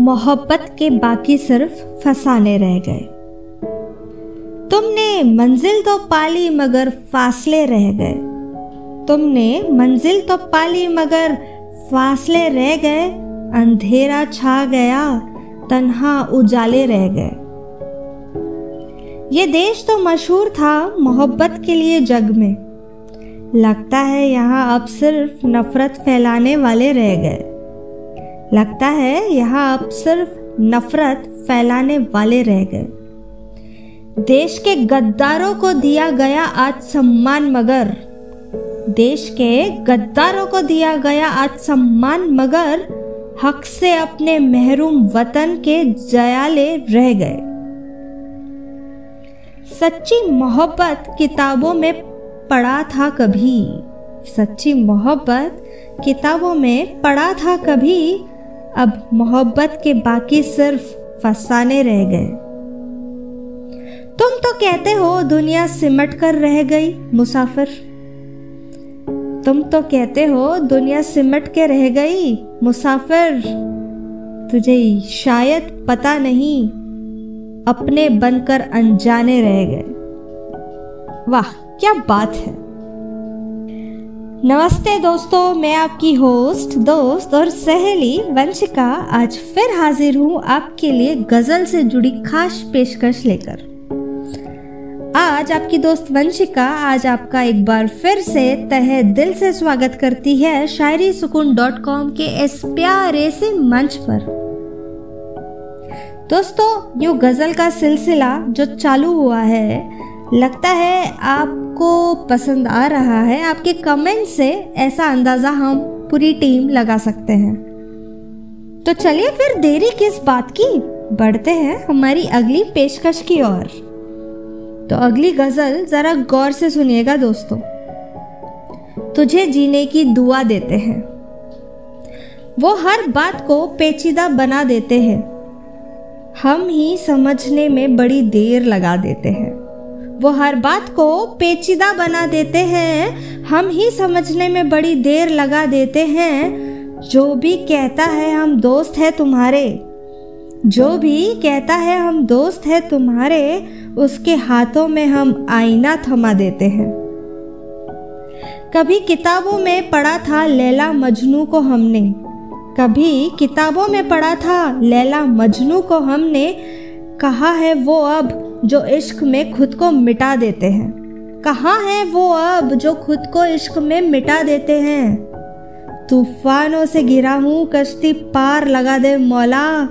मोहब्बत के बाकी सिर्फ़ फसाने रह गए। तुमने मंजिल तो पाली मगर फासले रह गए। तुमने मंजिल तो पाली मगर फासले रह गए। अंधेरा छा गया, तन्हा उजाले रह गए। ये देश तो मशहूर था मोहब्बत के लिए जग में। लगता है यहाँ अब सिर्फ़ नफरत फैलाने वाले रह गए। लगता है यहाँ अब सिर्फ़ नफरत फैलाने वाले रह गए। देश के गद्दारों को दिया गया आज सम्मान मगर, देश के गद्दारों को दिया गया आज सम्मान मगर, हक से अपने महरूम वतन के जयाले रह गए। सच्ची मोहब्बत किताबों में पढ़ा था कभी, सच्ची मोहब्बत किताबों में पढ़ा था कभी अब मोहब्बत के बाकी सिर्फ़ फसाने रह गए। तुम तो कहते हो दुनिया सिमट कर रह गई, मुसाफिर। तुम तो कहते हो दुनिया सिमट के रह गई, मुसाफिर। तुझे शायद पता नहीं, अपने बनकर अनजाने रह गए। वाह, क्या बात है। नमस्ते दोस्तों, मैं आपकी होस्ट, दोस्त और सहेली वंशिका आज फिर हाजिर हूँ आपके लिए गज़ल से जुड़ी खास पेशकश लेकर। आज आपकी दोस्त वंशिका, आज आपका एक बार फिर से तहे दिल से स्वागत करती है शायरी सुकून डॉट कॉम के इस प्यारे से मंच पर। दोस्तों, यू गज़ल का सिलसिला जो चालू हुआ है, लगता है आपको पसंद आ रहा है, आपके कमेंट से ऐसा अंदाज़ा हम पूरी टीम लगा सकते हैं। तो चलिए फिर देरी किस बात की? बढ़ते हैं हमारी अगली पेशकश की ओर। तो अगली गज़ल जरा गौर से सुनिएगा दोस्तों। तुझे जीने की दुआ देते हैं। वो हर बात को पेचीदा बना देते हैं। हम ही समझने में बड़ी देर लगा देते हैं। वो हर बात को पेचीदा बना देते हैं। हम ही समझने में बड़ी देर लगा देते हैं। जो भी कहता है हम दोस्त है तुम्हारे। जो भी कहता है हम दोस्त है तुम्हारे, उसके हाथों में हम आईना थमा देते हैं। कभी किताबों में पढ़ा था लैला मजनू को हमने। कभी किताबों में पढ़ा था लैला मजनू को हमने। कहा है वो अब जो इश्क में खुद को मिटा देते हैं। कहाँ है वो अब जो खुद को इश्क में मिटा देते हैं? तूफानों से घिरा हूँ कश्ती पार लगा दे मौला।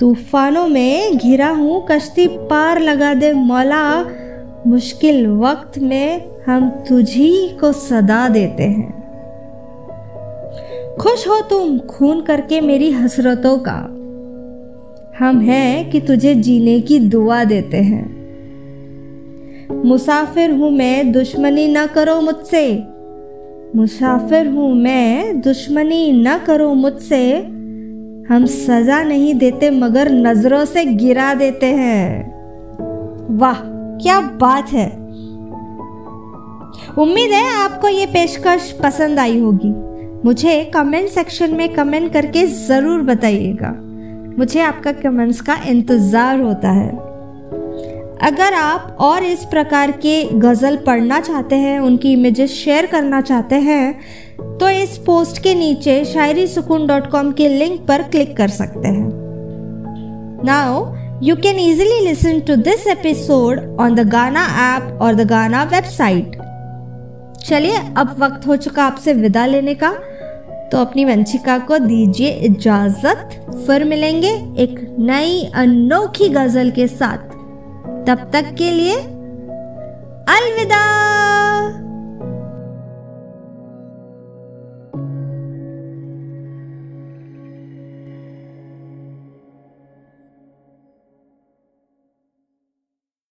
तूफानों में घिरा हूँ कश्ती पार लगा दे मौला। मुश्किल वक्त में हम तुझी को सदा देते हैं। खुश हो तुम खून करके मेरी हसरतों का। हम हैं कि तुझे जीने की दुआ देते हैं। मुसाफिर हूँ मैं, दुश्मनी न करो मुझसे। मुसाफिर हूँ मैं, दुश्मनी न करो मुझसे। हम सजा नहीं देते, मगर नज़रों से गिरा देते हैं। वाह, क्या बात है। उम्मीद है आपको ये पेशकश पसंद आई होगी। मुझे कमेंट सेक्शन में कमेंट करके ज़रूर बताइएगा। मुझे आपका कमेंट्स का इंतज़ार होता है। अगर आप और इस प्रकार के गज़ल पढ़ना चाहते हैं, उनकी इमेजेस शेयर करना चाहते हैं तो इस पोस्ट के नीचे शायरी सुकून डॉट कॉम के लिंक पर क्लिक कर सकते हैं। Now you can easily listen to this episode on the Gaana app और द गाना वेबसाइट चलिए, अब वक्त हो चुका आपसे विदा लेने का। तो अपनी वंशिका को दीजिए इजाज़त। फिर मिलेंगे एक नई अनोखी गज़ल के साथ। तब तक के लिए अलविदा।